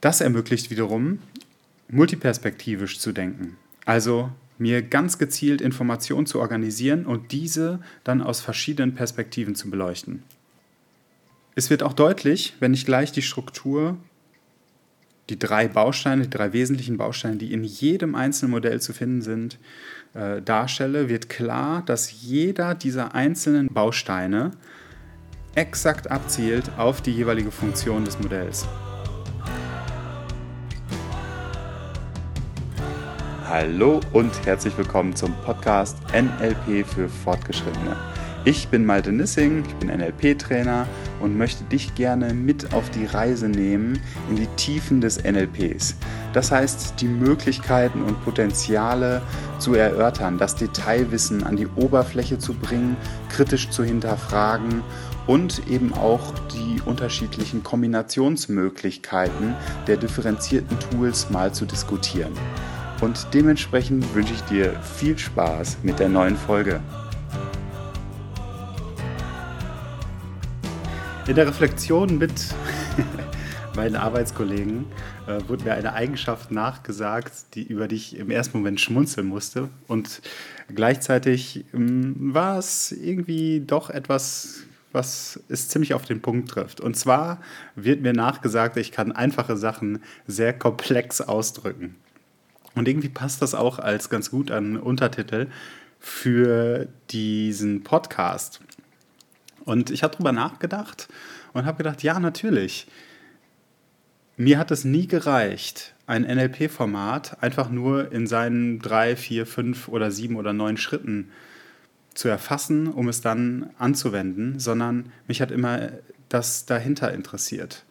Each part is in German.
Das ermöglicht wiederum, multiperspektivisch zu denken. Also mir ganz gezielt Informationen zu organisieren und diese dann aus verschiedenen Perspektiven zu beleuchten. Es wird auch deutlich, wenn ich gleich die Struktur, die drei Bausteine, die drei wesentlichen Bausteine, die in jedem einzelnen Modell zu finden sind, äh, darstelle, wird klar, dass jeder dieser einzelnen Bausteine exakt abzielt auf die jeweilige Funktion des Modells. Hallo und herzlich willkommen zum Podcast NLP für Fortgeschrittene. Ich bin Malte Nissing, ich bin NLP-Trainer und möchte dich gerne mit auf die Reise nehmen in die Tiefen des NLPs. Das heißt, die Möglichkeiten und Potenziale zu erörtern, das Detailwissen an die Oberfläche zu bringen, kritisch zu hinterfragen und eben auch die unterschiedlichen Kombinationsmöglichkeiten der differenzierten Tools mal zu diskutieren. Und dementsprechend wünsche ich dir viel Spaß mit der neuen Folge. In der Reflexion mit meinen Arbeitskollegen äh, wurde mir eine Eigenschaft nachgesagt, die, über die ich im ersten Moment schmunzeln musste. Und gleichzeitig ähm, war es irgendwie doch etwas, was es ziemlich auf den Punkt trifft. Und zwar wird mir nachgesagt, ich kann einfache Sachen sehr komplex ausdrücken. Und irgendwie passt das auch als ganz gut an Untertitel für diesen Podcast. Und ich habe darüber nachgedacht und habe gedacht, ja, natürlich. Mir hat es nie gereicht, ein NLP-Format einfach nur in seinen drei, vier, fünf oder sieben oder neun Schritten zu erfassen, um es dann anzuwenden, sondern mich hat immer das dahinter interessiert.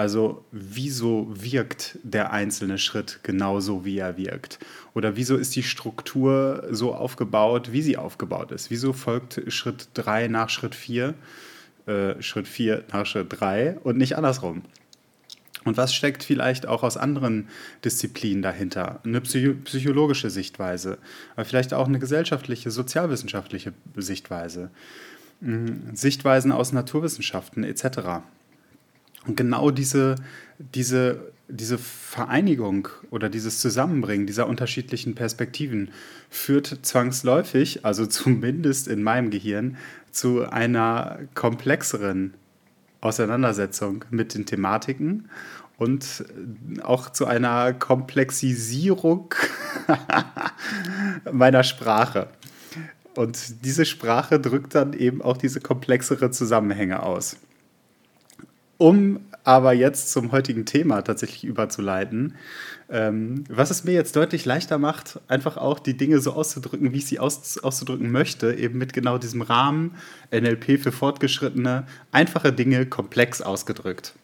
Also wieso wirkt der einzelne Schritt genauso, wie er wirkt? Oder wieso ist die Struktur so aufgebaut, wie sie aufgebaut ist? Wieso folgt Schritt 3 nach Schritt 4, äh, Schritt 4 nach Schritt 3 und nicht andersrum? Und was steckt vielleicht auch aus anderen Disziplinen dahinter? Eine psychologische Sichtweise, aber vielleicht auch eine gesellschaftliche, sozialwissenschaftliche Sichtweise, hm, Sichtweisen aus Naturwissenschaften etc. Und genau diese, diese, diese Vereinigung oder dieses Zusammenbringen dieser unterschiedlichen Perspektiven führt zwangsläufig, also zumindest in meinem Gehirn, zu einer komplexeren Auseinandersetzung mit den Thematiken und auch zu einer Komplexisierung meiner Sprache. Und diese Sprache drückt dann eben auch diese komplexere Zusammenhänge aus. Um aber jetzt zum heutigen Thema tatsächlich überzuleiten, ähm, was es mir jetzt deutlich leichter macht, einfach auch die Dinge so auszudrücken, wie ich sie aus, auszudrücken möchte, eben mit genau diesem Rahmen NLP für Fortgeschrittene, einfache Dinge komplex ausgedrückt.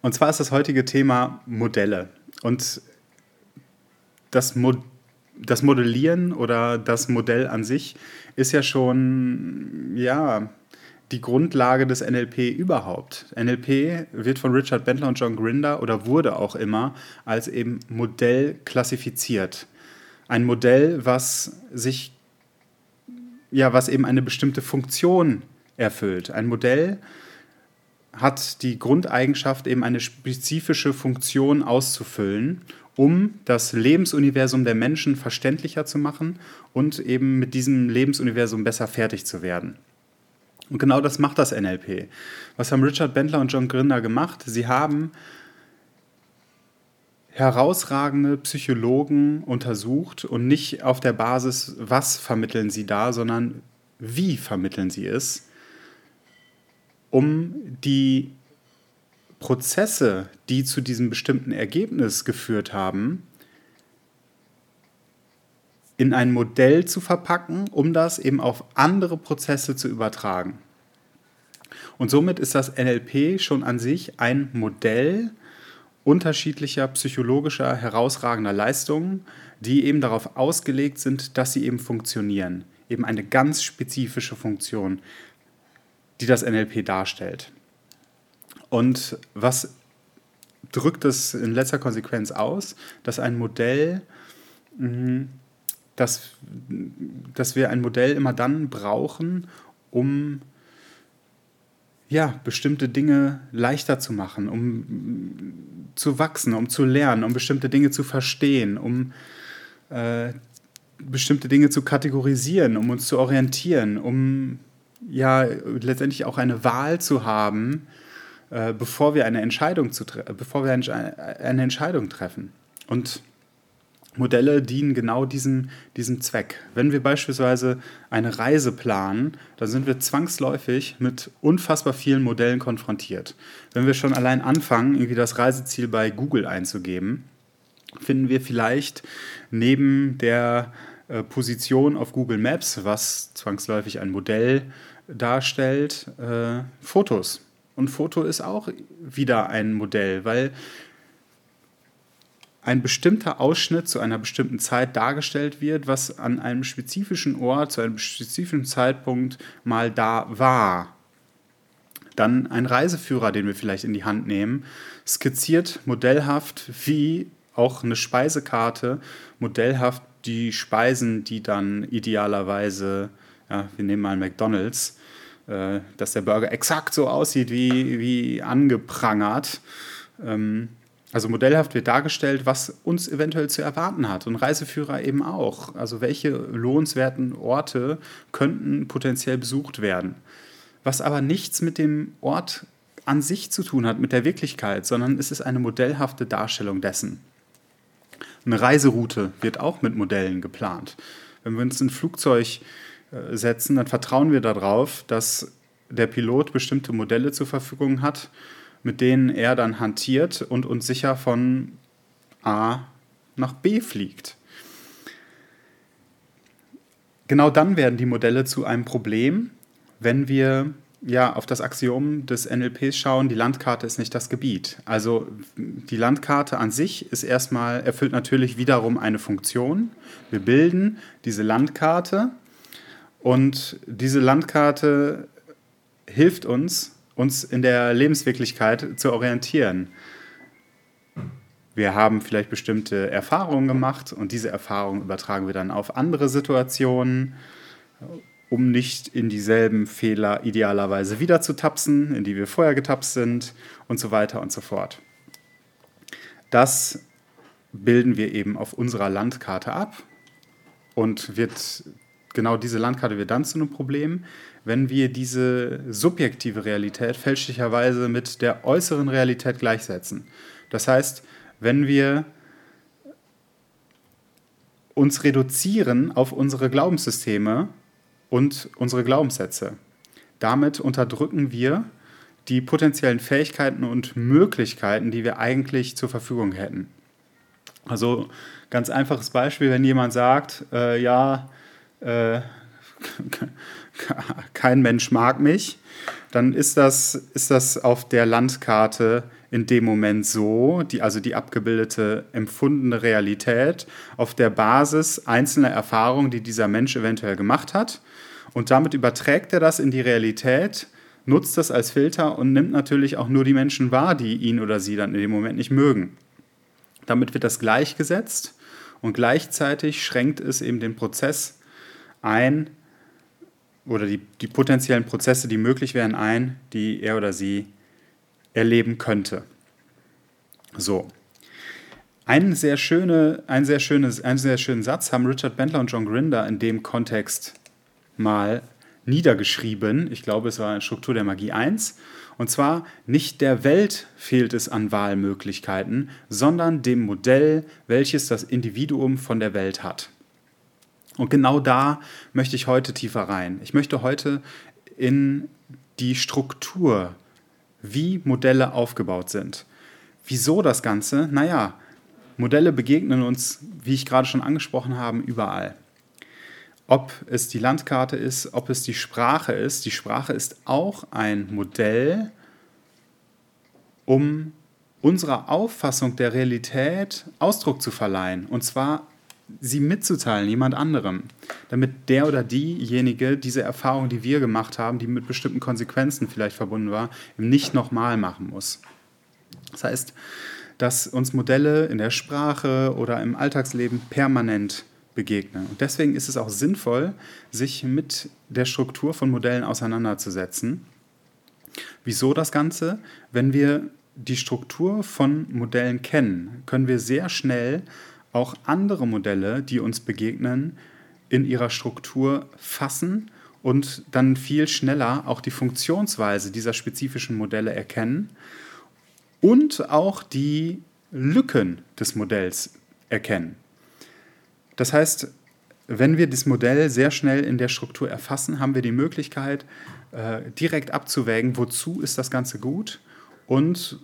Und zwar ist das heutige Thema Modelle. Und das, Mo das Modellieren oder das Modell an sich ist ja schon, ja, die Grundlage des NLP überhaupt. NLP wird von Richard Bentler und John Grinder oder wurde auch immer als eben Modell klassifiziert. Ein Modell, was sich ja, was eben eine bestimmte Funktion erfüllt. Ein Modell hat die Grundeigenschaft, eben eine spezifische Funktion auszufüllen, um das Lebensuniversum der Menschen verständlicher zu machen und eben mit diesem Lebensuniversum besser fertig zu werden. Und genau das macht das NLP. Was haben Richard Bentler und John Grinder gemacht? Sie haben herausragende Psychologen untersucht und nicht auf der Basis, was vermitteln sie da, sondern wie vermitteln sie es, um die Prozesse, die zu diesem bestimmten Ergebnis geführt haben, in ein Modell zu verpacken, um das eben auf andere Prozesse zu übertragen. Und somit ist das NLP schon an sich ein Modell unterschiedlicher psychologischer herausragender Leistungen, die eben darauf ausgelegt sind, dass sie eben funktionieren. Eben eine ganz spezifische Funktion, die das NLP darstellt. Und was drückt es in letzter Konsequenz aus, dass ein Modell mh, dass, dass wir ein Modell immer dann brauchen, um ja, bestimmte Dinge leichter zu machen, um zu wachsen, um zu lernen, um bestimmte Dinge zu verstehen, um äh, bestimmte Dinge zu kategorisieren, um uns zu orientieren, um ja letztendlich auch eine Wahl zu haben, äh, bevor wir eine Entscheidung zu bevor wir eine Entscheidung treffen. Und Modelle dienen genau diesem, diesem Zweck. Wenn wir beispielsweise eine Reise planen, dann sind wir zwangsläufig mit unfassbar vielen Modellen konfrontiert. Wenn wir schon allein anfangen, irgendwie das Reiseziel bei Google einzugeben, finden wir vielleicht neben der äh, Position auf Google Maps, was zwangsläufig ein Modell darstellt, äh, Fotos. Und Foto ist auch wieder ein Modell, weil ein bestimmter Ausschnitt zu einer bestimmten Zeit dargestellt wird, was an einem spezifischen Ort, zu einem spezifischen Zeitpunkt mal da war. Dann ein Reiseführer, den wir vielleicht in die Hand nehmen, skizziert modellhaft wie auch eine Speisekarte, modellhaft die Speisen, die dann idealerweise, ja, wir nehmen mal McDonald's, äh, dass der Burger exakt so aussieht wie, wie angeprangert. Ähm, also modellhaft wird dargestellt, was uns eventuell zu erwarten hat und Reiseführer eben auch. Also welche lohnenswerten Orte könnten potenziell besucht werden. Was aber nichts mit dem Ort an sich zu tun hat, mit der Wirklichkeit, sondern es ist eine modellhafte Darstellung dessen. Eine Reiseroute wird auch mit Modellen geplant. Wenn wir uns ein Flugzeug äh, setzen, dann vertrauen wir darauf, dass der Pilot bestimmte Modelle zur Verfügung hat, mit denen er dann hantiert und uns sicher von A nach B fliegt. Genau dann werden die Modelle zu einem Problem, wenn wir ja auf das Axiom des NLPs schauen, die Landkarte ist nicht das Gebiet. Also die Landkarte an sich ist erstmal erfüllt natürlich wiederum eine Funktion. Wir bilden diese Landkarte und diese Landkarte hilft uns uns in der Lebenswirklichkeit zu orientieren. Wir haben vielleicht bestimmte Erfahrungen gemacht und diese Erfahrungen übertragen wir dann auf andere Situationen, um nicht in dieselben Fehler idealerweise wieder zu tapsen, in die wir vorher getapst sind und so weiter und so fort. Das bilden wir eben auf unserer Landkarte ab und wird genau diese Landkarte wird dann zu einem Problem, wenn wir diese subjektive Realität fälschlicherweise mit der äußeren Realität gleichsetzen. Das heißt, wenn wir uns reduzieren auf unsere Glaubenssysteme und unsere Glaubenssätze. Damit unterdrücken wir die potenziellen Fähigkeiten und Möglichkeiten, die wir eigentlich zur Verfügung hätten. Also ganz einfaches Beispiel, wenn jemand sagt, äh, ja, äh, kein Mensch mag mich, dann ist das, ist das auf der Landkarte in dem Moment so, die, also die abgebildete empfundene Realität auf der Basis einzelner Erfahrungen, die dieser Mensch eventuell gemacht hat. Und damit überträgt er das in die Realität, nutzt das als Filter und nimmt natürlich auch nur die Menschen wahr, die ihn oder sie dann in dem Moment nicht mögen. Damit wird das gleichgesetzt und gleichzeitig schränkt es eben den Prozess ein, oder die, die potenziellen Prozesse, die möglich wären, ein, die er oder sie erleben könnte. So. Ein sehr, schöne, ein sehr schönes, einen sehr schönen Satz haben Richard Bentler und John Grinder in dem Kontext mal niedergeschrieben. Ich glaube, es war Struktur der Magie 1. Und zwar, nicht der Welt fehlt es an Wahlmöglichkeiten, sondern dem Modell, welches das Individuum von der Welt hat. Und genau da möchte ich heute tiefer rein. Ich möchte heute in die Struktur, wie Modelle aufgebaut sind. Wieso das Ganze? Naja, Modelle begegnen uns, wie ich gerade schon angesprochen habe, überall. Ob es die Landkarte ist, ob es die Sprache ist. Die Sprache ist auch ein Modell, um unserer Auffassung der Realität Ausdruck zu verleihen. Und zwar sie mitzuteilen, jemand anderem, damit der oder diejenige diese Erfahrung, die wir gemacht haben, die mit bestimmten Konsequenzen vielleicht verbunden war, nicht nochmal machen muss. Das heißt, dass uns Modelle in der Sprache oder im Alltagsleben permanent begegnen. Und deswegen ist es auch sinnvoll, sich mit der Struktur von Modellen auseinanderzusetzen. Wieso das Ganze? Wenn wir die Struktur von Modellen kennen, können wir sehr schnell auch andere Modelle, die uns begegnen, in ihrer Struktur fassen und dann viel schneller auch die Funktionsweise dieser spezifischen Modelle erkennen und auch die Lücken des Modells erkennen. Das heißt, wenn wir das Modell sehr schnell in der Struktur erfassen, haben wir die Möglichkeit, äh, direkt abzuwägen, wozu ist das Ganze gut und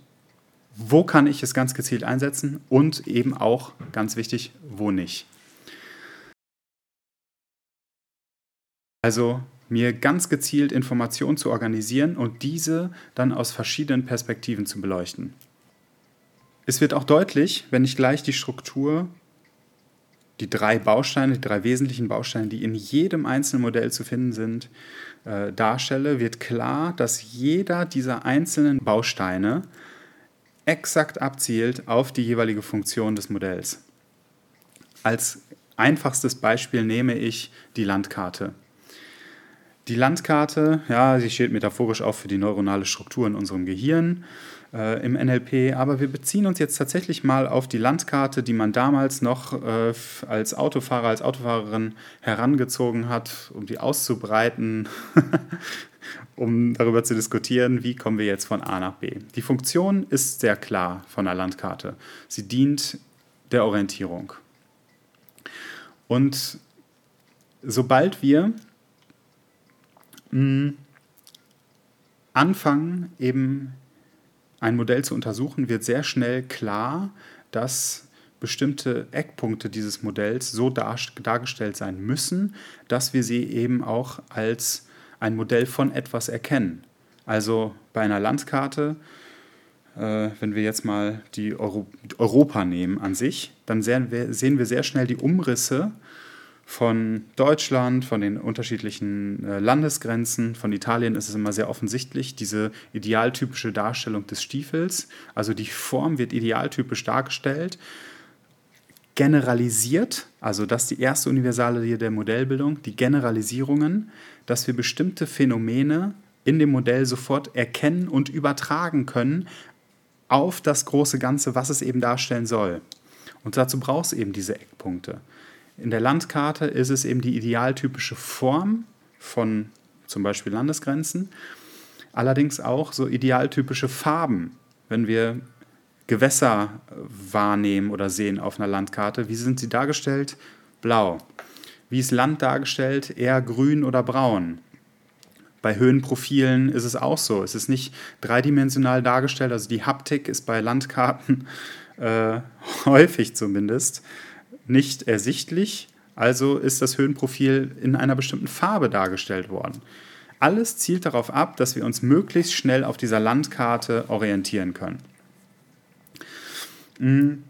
wo kann ich es ganz gezielt einsetzen und eben auch, ganz wichtig, wo nicht. Also mir ganz gezielt Informationen zu organisieren und diese dann aus verschiedenen Perspektiven zu beleuchten. Es wird auch deutlich, wenn ich gleich die Struktur, die drei Bausteine, die drei wesentlichen Bausteine, die in jedem einzelnen Modell zu finden sind, äh, darstelle, wird klar, dass jeder dieser einzelnen Bausteine exakt abzielt auf die jeweilige Funktion des Modells. Als einfachstes Beispiel nehme ich die Landkarte. Die Landkarte, ja, sie steht metaphorisch auch für die neuronale Struktur in unserem Gehirn äh, im NLP, aber wir beziehen uns jetzt tatsächlich mal auf die Landkarte, die man damals noch äh, als Autofahrer, als Autofahrerin herangezogen hat, um die auszubreiten, um darüber zu diskutieren, wie kommen wir jetzt von A nach B. Die Funktion ist sehr klar von der Landkarte. Sie dient der Orientierung. Und sobald wir anfangen, eben ein Modell zu untersuchen, wird sehr schnell klar, dass bestimmte Eckpunkte dieses Modells so dargestellt sein müssen, dass wir sie eben auch als ein Modell von etwas erkennen. Also bei einer Landkarte, äh, wenn wir jetzt mal die Euro Europa nehmen an sich, dann sehen wir, sehen wir sehr schnell die Umrisse von Deutschland, von den unterschiedlichen äh, Landesgrenzen. Von Italien ist es immer sehr offensichtlich, diese idealtypische Darstellung des Stiefels. Also die Form wird idealtypisch dargestellt, generalisiert, also das ist die erste Universale der Modellbildung, die Generalisierungen, dass wir bestimmte Phänomene in dem Modell sofort erkennen und übertragen können auf das große Ganze, was es eben darstellen soll. Und dazu braucht es eben diese Eckpunkte. In der Landkarte ist es eben die idealtypische Form von zum Beispiel Landesgrenzen, allerdings auch so idealtypische Farben. Wenn wir Gewässer wahrnehmen oder sehen auf einer Landkarte, wie sind sie dargestellt? Blau. Wie ist Land dargestellt? Eher grün oder braun. Bei Höhenprofilen ist es auch so. Es ist nicht dreidimensional dargestellt, also die Haptik ist bei Landkarten äh, häufig zumindest nicht ersichtlich, also ist das Höhenprofil in einer bestimmten Farbe dargestellt worden. Alles zielt darauf ab, dass wir uns möglichst schnell auf dieser Landkarte orientieren können. Hm,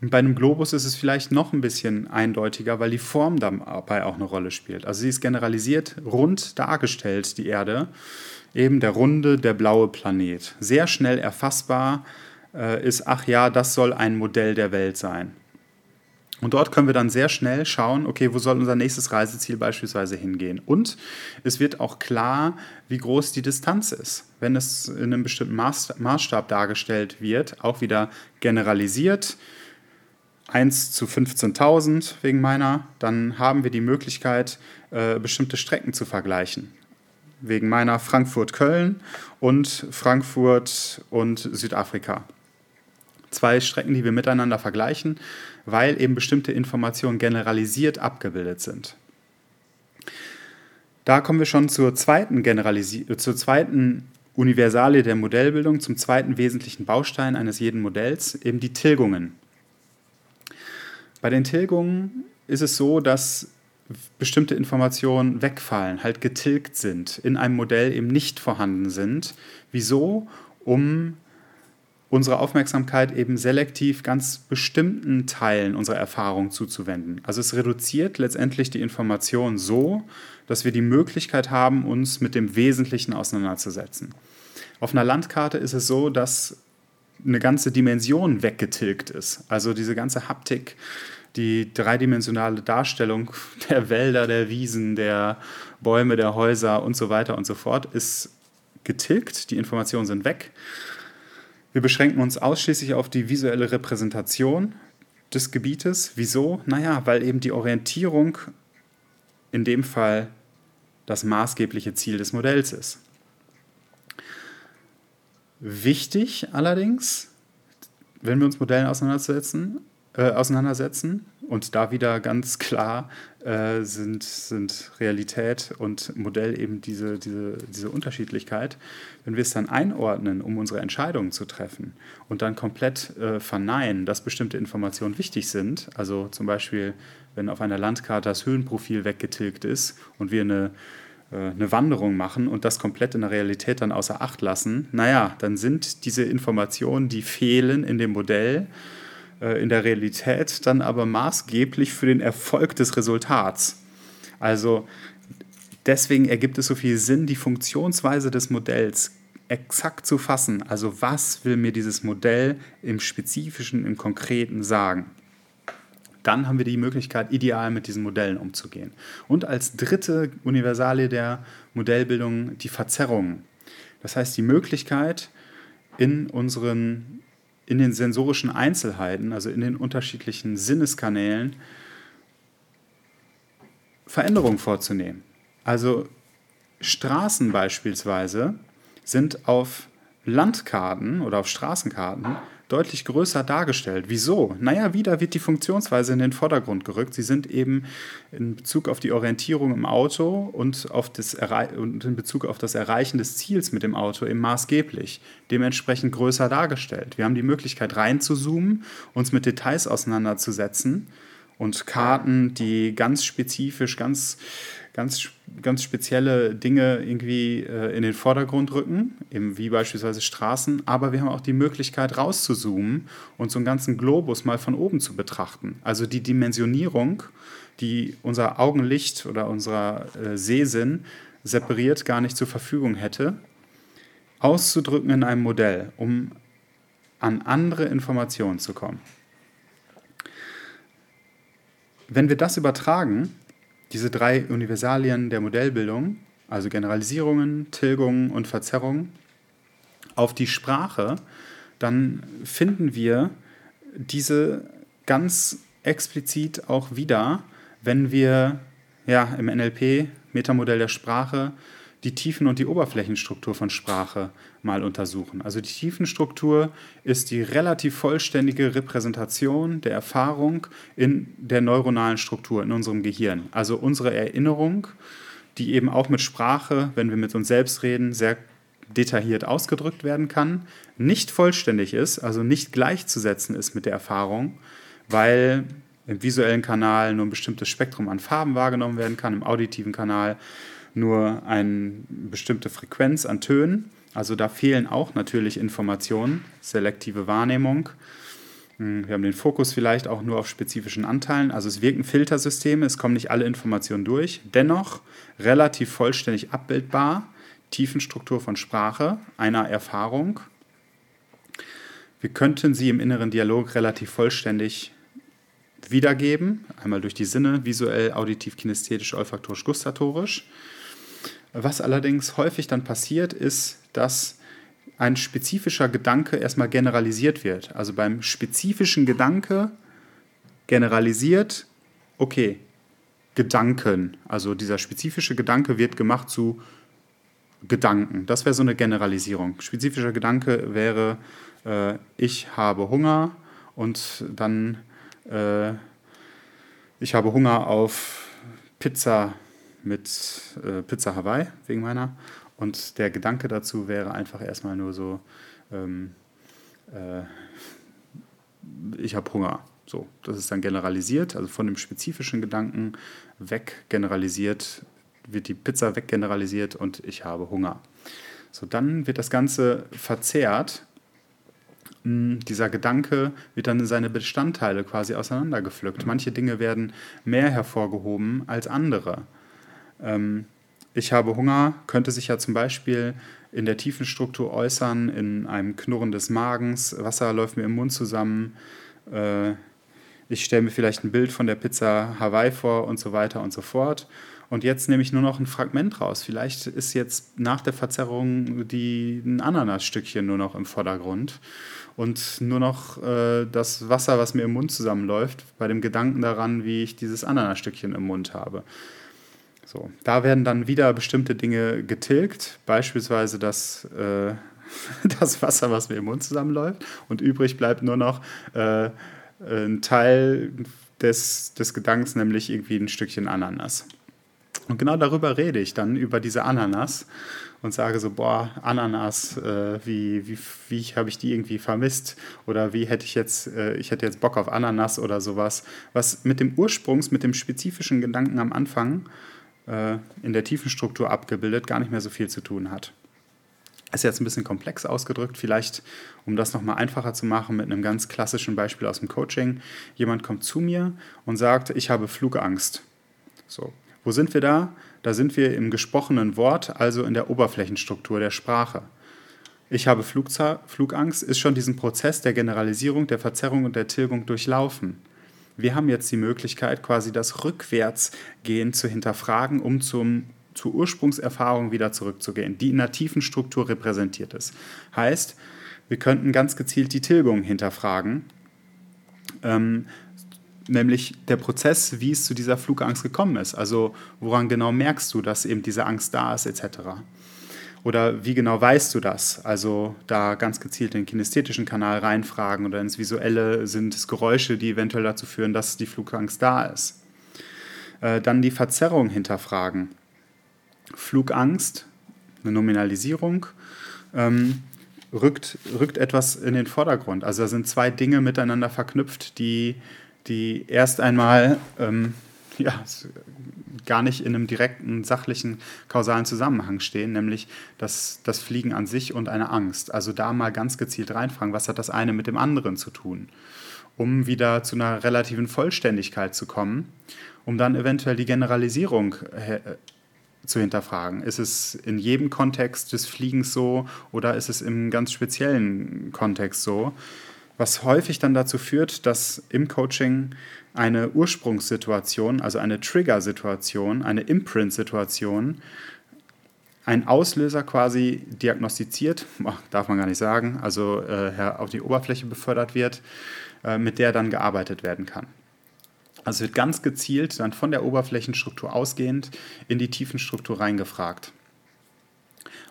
bei einem Globus ist es vielleicht noch ein bisschen eindeutiger, weil die Form dabei auch eine Rolle spielt. Also sie ist generalisiert rund dargestellt, die Erde. Eben der runde, der blaue Planet. Sehr schnell erfassbar äh, ist, ach ja, das soll ein Modell der Welt sein. Und dort können wir dann sehr schnell schauen, okay, wo soll unser nächstes Reiseziel beispielsweise hingehen. Und es wird auch klar, wie groß die Distanz ist. Wenn es in einem bestimmten Maßstab dargestellt wird, auch wieder generalisiert, 1 zu 15.000 wegen meiner, dann haben wir die Möglichkeit, äh, bestimmte Strecken zu vergleichen. Wegen meiner Frankfurt-Köln und Frankfurt und Südafrika. Zwei Strecken, die wir miteinander vergleichen weil eben bestimmte Informationen generalisiert abgebildet sind. Da kommen wir schon zur zweiten, Generalisi zur zweiten Universalie der Modellbildung, zum zweiten wesentlichen Baustein eines jeden Modells, eben die Tilgungen. Bei den Tilgungen ist es so, dass bestimmte Informationen wegfallen, halt getilgt sind, in einem Modell eben nicht vorhanden sind. Wieso? Um unsere Aufmerksamkeit eben selektiv ganz bestimmten Teilen unserer Erfahrung zuzuwenden. Also es reduziert letztendlich die Information so, dass wir die Möglichkeit haben, uns mit dem Wesentlichen auseinanderzusetzen. Auf einer Landkarte ist es so, dass eine ganze Dimension weggetilgt ist. Also diese ganze Haptik, die dreidimensionale Darstellung der Wälder, der Wiesen, der Bäume, der Häuser und so weiter und so fort ist getilgt. Die Informationen sind weg. Wir beschränken uns ausschließlich auf die visuelle Repräsentation des Gebietes. Wieso? Naja, weil eben die Orientierung in dem Fall das maßgebliche Ziel des Modells ist. Wichtig allerdings, wenn wir uns Modellen auseinandersetzen, äh, auseinandersetzen und da wieder ganz klar äh, sind, sind Realität und Modell eben diese, diese, diese Unterschiedlichkeit. Wenn wir es dann einordnen, um unsere Entscheidungen zu treffen und dann komplett äh, verneinen, dass bestimmte Informationen wichtig sind, also zum Beispiel, wenn auf einer Landkarte das Höhenprofil weggetilgt ist und wir eine äh, eine Wanderung machen und das komplett in der Realität dann außer Acht lassen, naja, dann sind diese Informationen, die fehlen in dem Modell, in der Realität dann aber maßgeblich für den Erfolg des Resultats. Also deswegen ergibt es so viel Sinn, die Funktionsweise des Modells exakt zu fassen. Also was will mir dieses Modell im Spezifischen, im Konkreten sagen? dann haben wir die Möglichkeit, ideal mit diesen Modellen umzugehen. Und als dritte Universalie der Modellbildung die Verzerrung. Das heißt, die Möglichkeit, in unseren in den sensorischen Einzelheiten, also in den unterschiedlichen Sinneskanälen, Veränderungen vorzunehmen. Also Straßen beispielsweise sind auf Landkarten oder auf Straßenkarten deutlich größer dargestellt. Wieso? Naja, wieder wird die Funktionsweise in den Vordergrund gerückt. Sie sind eben in Bezug auf die Orientierung im Auto und, auf das und in Bezug auf das Erreichen des Ziels mit dem Auto eben maßgeblich, dementsprechend größer dargestellt. Wir haben die Möglichkeit reinzuzoomen, uns mit Details auseinanderzusetzen und Karten, die ganz spezifisch, ganz ganz, ganz spezielle Dinge irgendwie äh, in den Vordergrund rücken, eben wie beispielsweise Straßen, aber wir haben auch die Möglichkeit rauszuzoomen und so einen ganzen Globus mal von oben zu betrachten. Also die Dimensionierung, die unser Augenlicht oder unser äh, Sehsinn separiert gar nicht zur Verfügung hätte, auszudrücken in einem Modell, um an andere Informationen zu kommen. Wenn wir das übertragen diese drei Universalien der Modellbildung, also Generalisierungen, Tilgungen und Verzerrungen, auf die Sprache, dann finden wir diese ganz explizit auch wieder, wenn wir ja, im NLP, Metamodell der Sprache, die Tiefen- und die Oberflächenstruktur von Sprache mal untersuchen. Also die Tiefenstruktur ist die relativ vollständige Repräsentation der Erfahrung in der neuronalen Struktur in unserem Gehirn. Also unsere Erinnerung, die eben auch mit Sprache, wenn wir mit uns selbst reden, sehr detailliert ausgedrückt werden kann, nicht vollständig ist, also nicht gleichzusetzen ist mit der Erfahrung, weil im visuellen Kanal nur ein bestimmtes Spektrum an Farben wahrgenommen werden kann, im auditiven Kanal nur eine bestimmte Frequenz an Tönen. Also da fehlen auch natürlich Informationen, selektive Wahrnehmung. Hm, wir haben den Fokus vielleicht auch nur auf spezifischen Anteilen. Also es wirken Filtersysteme, es kommen nicht alle Informationen durch. Dennoch relativ vollständig abbildbar, Tiefenstruktur von Sprache, einer Erfahrung. Wir könnten sie im inneren Dialog relativ vollständig wiedergeben, einmal durch die Sinne, visuell, auditiv, kinesthetisch, olfaktorisch, gustatorisch. Was allerdings häufig dann passiert, ist, dass ein spezifischer Gedanke erstmal generalisiert wird. Also beim spezifischen Gedanke generalisiert, okay, Gedanken. Also dieser spezifische Gedanke wird gemacht zu Gedanken. Das wäre so eine Generalisierung. Spezifischer Gedanke wäre, äh, ich habe Hunger und dann, äh, ich habe Hunger auf Pizza mit äh, Pizza Hawaii wegen meiner. Und der Gedanke dazu wäre einfach erstmal nur so, ähm, äh, ich habe Hunger. So, das ist dann generalisiert, also von dem spezifischen Gedanken weg generalisiert, wird die Pizza weggeneralisiert und ich habe Hunger. So, dann wird das Ganze verzerrt. Hm, dieser Gedanke wird dann in seine Bestandteile quasi auseinandergepflückt. Manche Dinge werden mehr hervorgehoben als andere. Ähm, ich habe Hunger könnte sich ja zum Beispiel in der Tiefenstruktur äußern, in einem Knurren des Magens, Wasser läuft mir im Mund zusammen, äh, ich stelle mir vielleicht ein Bild von der Pizza Hawaii vor und so weiter und so fort. Und jetzt nehme ich nur noch ein Fragment raus. Vielleicht ist jetzt nach der Verzerrung die, ein Ananasstückchen nur noch im Vordergrund und nur noch äh, das Wasser, was mir im Mund zusammenläuft, bei dem Gedanken daran, wie ich dieses Ananasstückchen im Mund habe. So, da werden dann wieder bestimmte Dinge getilgt, beispielsweise das, äh, das Wasser, was mir im Mund zusammenläuft, und übrig bleibt nur noch äh, ein Teil des, des Gedankens, nämlich irgendwie ein Stückchen Ananas. Und genau darüber rede ich dann, über diese Ananas und sage so, boah, Ananas, äh, wie, wie, wie habe ich die irgendwie vermisst? Oder wie hätte ich jetzt, äh, ich hätte jetzt Bock auf Ananas oder sowas, was mit dem Ursprungs, mit dem spezifischen Gedanken am Anfang äh, in der tiefen Struktur abgebildet, gar nicht mehr so viel zu tun hat. Ist jetzt ein bisschen komplex ausgedrückt, vielleicht um das nochmal einfacher zu machen mit einem ganz klassischen Beispiel aus dem Coaching. Jemand kommt zu mir und sagt, ich habe Flugangst. So, wo sind wir da? Da sind wir im gesprochenen Wort, also in der Oberflächenstruktur der Sprache. Ich habe Flugza Flugangst, ist schon diesen Prozess der Generalisierung, der Verzerrung und der Tilgung durchlaufen. Wir haben jetzt die Möglichkeit, quasi das Rückwärtsgehen zu hinterfragen, um zum, zur Ursprungserfahrung wieder zurückzugehen, die in einer tiefen Struktur repräsentiert ist. Heißt, wir könnten ganz gezielt die Tilgung hinterfragen, ähm, nämlich der Prozess, wie es zu dieser Flugangst gekommen ist. Also woran genau merkst du, dass eben diese Angst da ist, etc. Oder wie genau weißt du das? Also da ganz gezielt den kinästhetischen Kanal reinfragen oder ins Visuelle sind es Geräusche, die eventuell dazu führen, dass die Flugangst da ist. Äh, dann die Verzerrung hinterfragen. Flugangst, eine Nominalisierung, ähm, rückt, rückt etwas in den Vordergrund. Also da sind zwei Dinge miteinander verknüpft, die, die erst einmal ähm, ja, gar nicht in einem direkten sachlichen kausalen Zusammenhang stehen, nämlich das, das Fliegen an sich und eine Angst. Also da mal ganz gezielt reinfragen, was hat das eine mit dem anderen zu tun, um wieder zu einer relativen Vollständigkeit zu kommen, um dann eventuell die Generalisierung äh, zu hinterfragen. Ist es in jedem Kontext des Fliegens so oder ist es im ganz speziellen Kontext so? Was häufig dann dazu führt, dass im Coaching eine Ursprungssituation, also eine Trigger-Situation, eine Imprint-Situation, ein Auslöser quasi diagnostiziert, darf man gar nicht sagen, also äh, auf die Oberfläche befördert wird, äh, mit der dann gearbeitet werden kann. Also wird ganz gezielt dann von der Oberflächenstruktur ausgehend in die Tiefenstruktur reingefragt.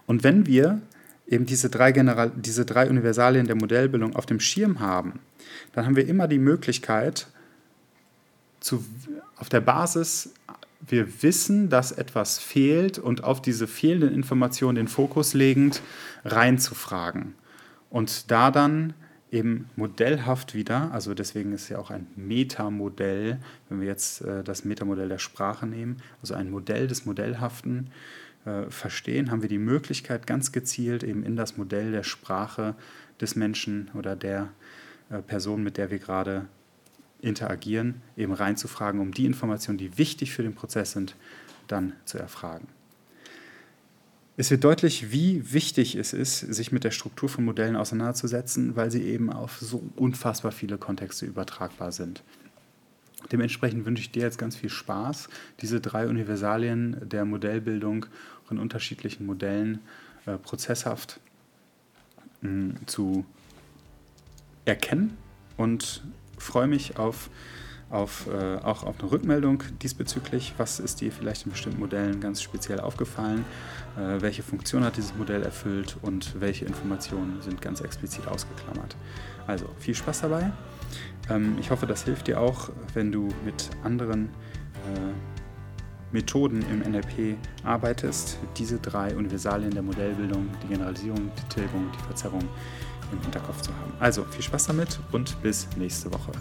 Und wenn wir eben diese drei, General diese drei Universalien der Modellbildung auf dem Schirm haben, dann haben wir immer die Möglichkeit, zu, auf der Basis, wir wissen, dass etwas fehlt und auf diese fehlenden Informationen den Fokus legend reinzufragen. Und da dann eben modellhaft wieder, also deswegen ist ja auch ein Metamodell, wenn wir jetzt äh, das Metamodell der Sprache nehmen, also ein Modell des Modellhaften äh, verstehen, haben wir die Möglichkeit, ganz gezielt eben in das Modell der Sprache des Menschen oder der äh, Person, mit der wir gerade interagieren, eben reinzufragen, um die Informationen, die wichtig für den Prozess sind, dann zu erfragen. Es wird deutlich, wie wichtig es ist, sich mit der Struktur von Modellen auseinanderzusetzen, weil sie eben auf so unfassbar viele Kontexte übertragbar sind. Dementsprechend wünsche ich dir jetzt ganz viel Spaß, diese drei Universalien der Modellbildung in unterschiedlichen Modellen äh, prozesshaft mh, mm, zu erkennen und freue mich auf, auf, äh, auch auf eine Rückmeldung diesbezüglich. Was ist dir vielleicht in bestimmten Modellen ganz speziell aufgefallen? Äh, welche Funktion hat dieses Modell erfüllt und welche Informationen sind ganz explizit ausgeklammert? Also viel Spaß dabei. Ähm, ich hoffe, das hilft dir auch, wenn du mit anderen äh, Methoden im NLP arbeitest, diese drei Universalien der Modellbildung, die Generalisierung, die Tilgung, die Verzerrung im Hinterkopf zu haben. Also viel Spaß damit und bis nächste Woche.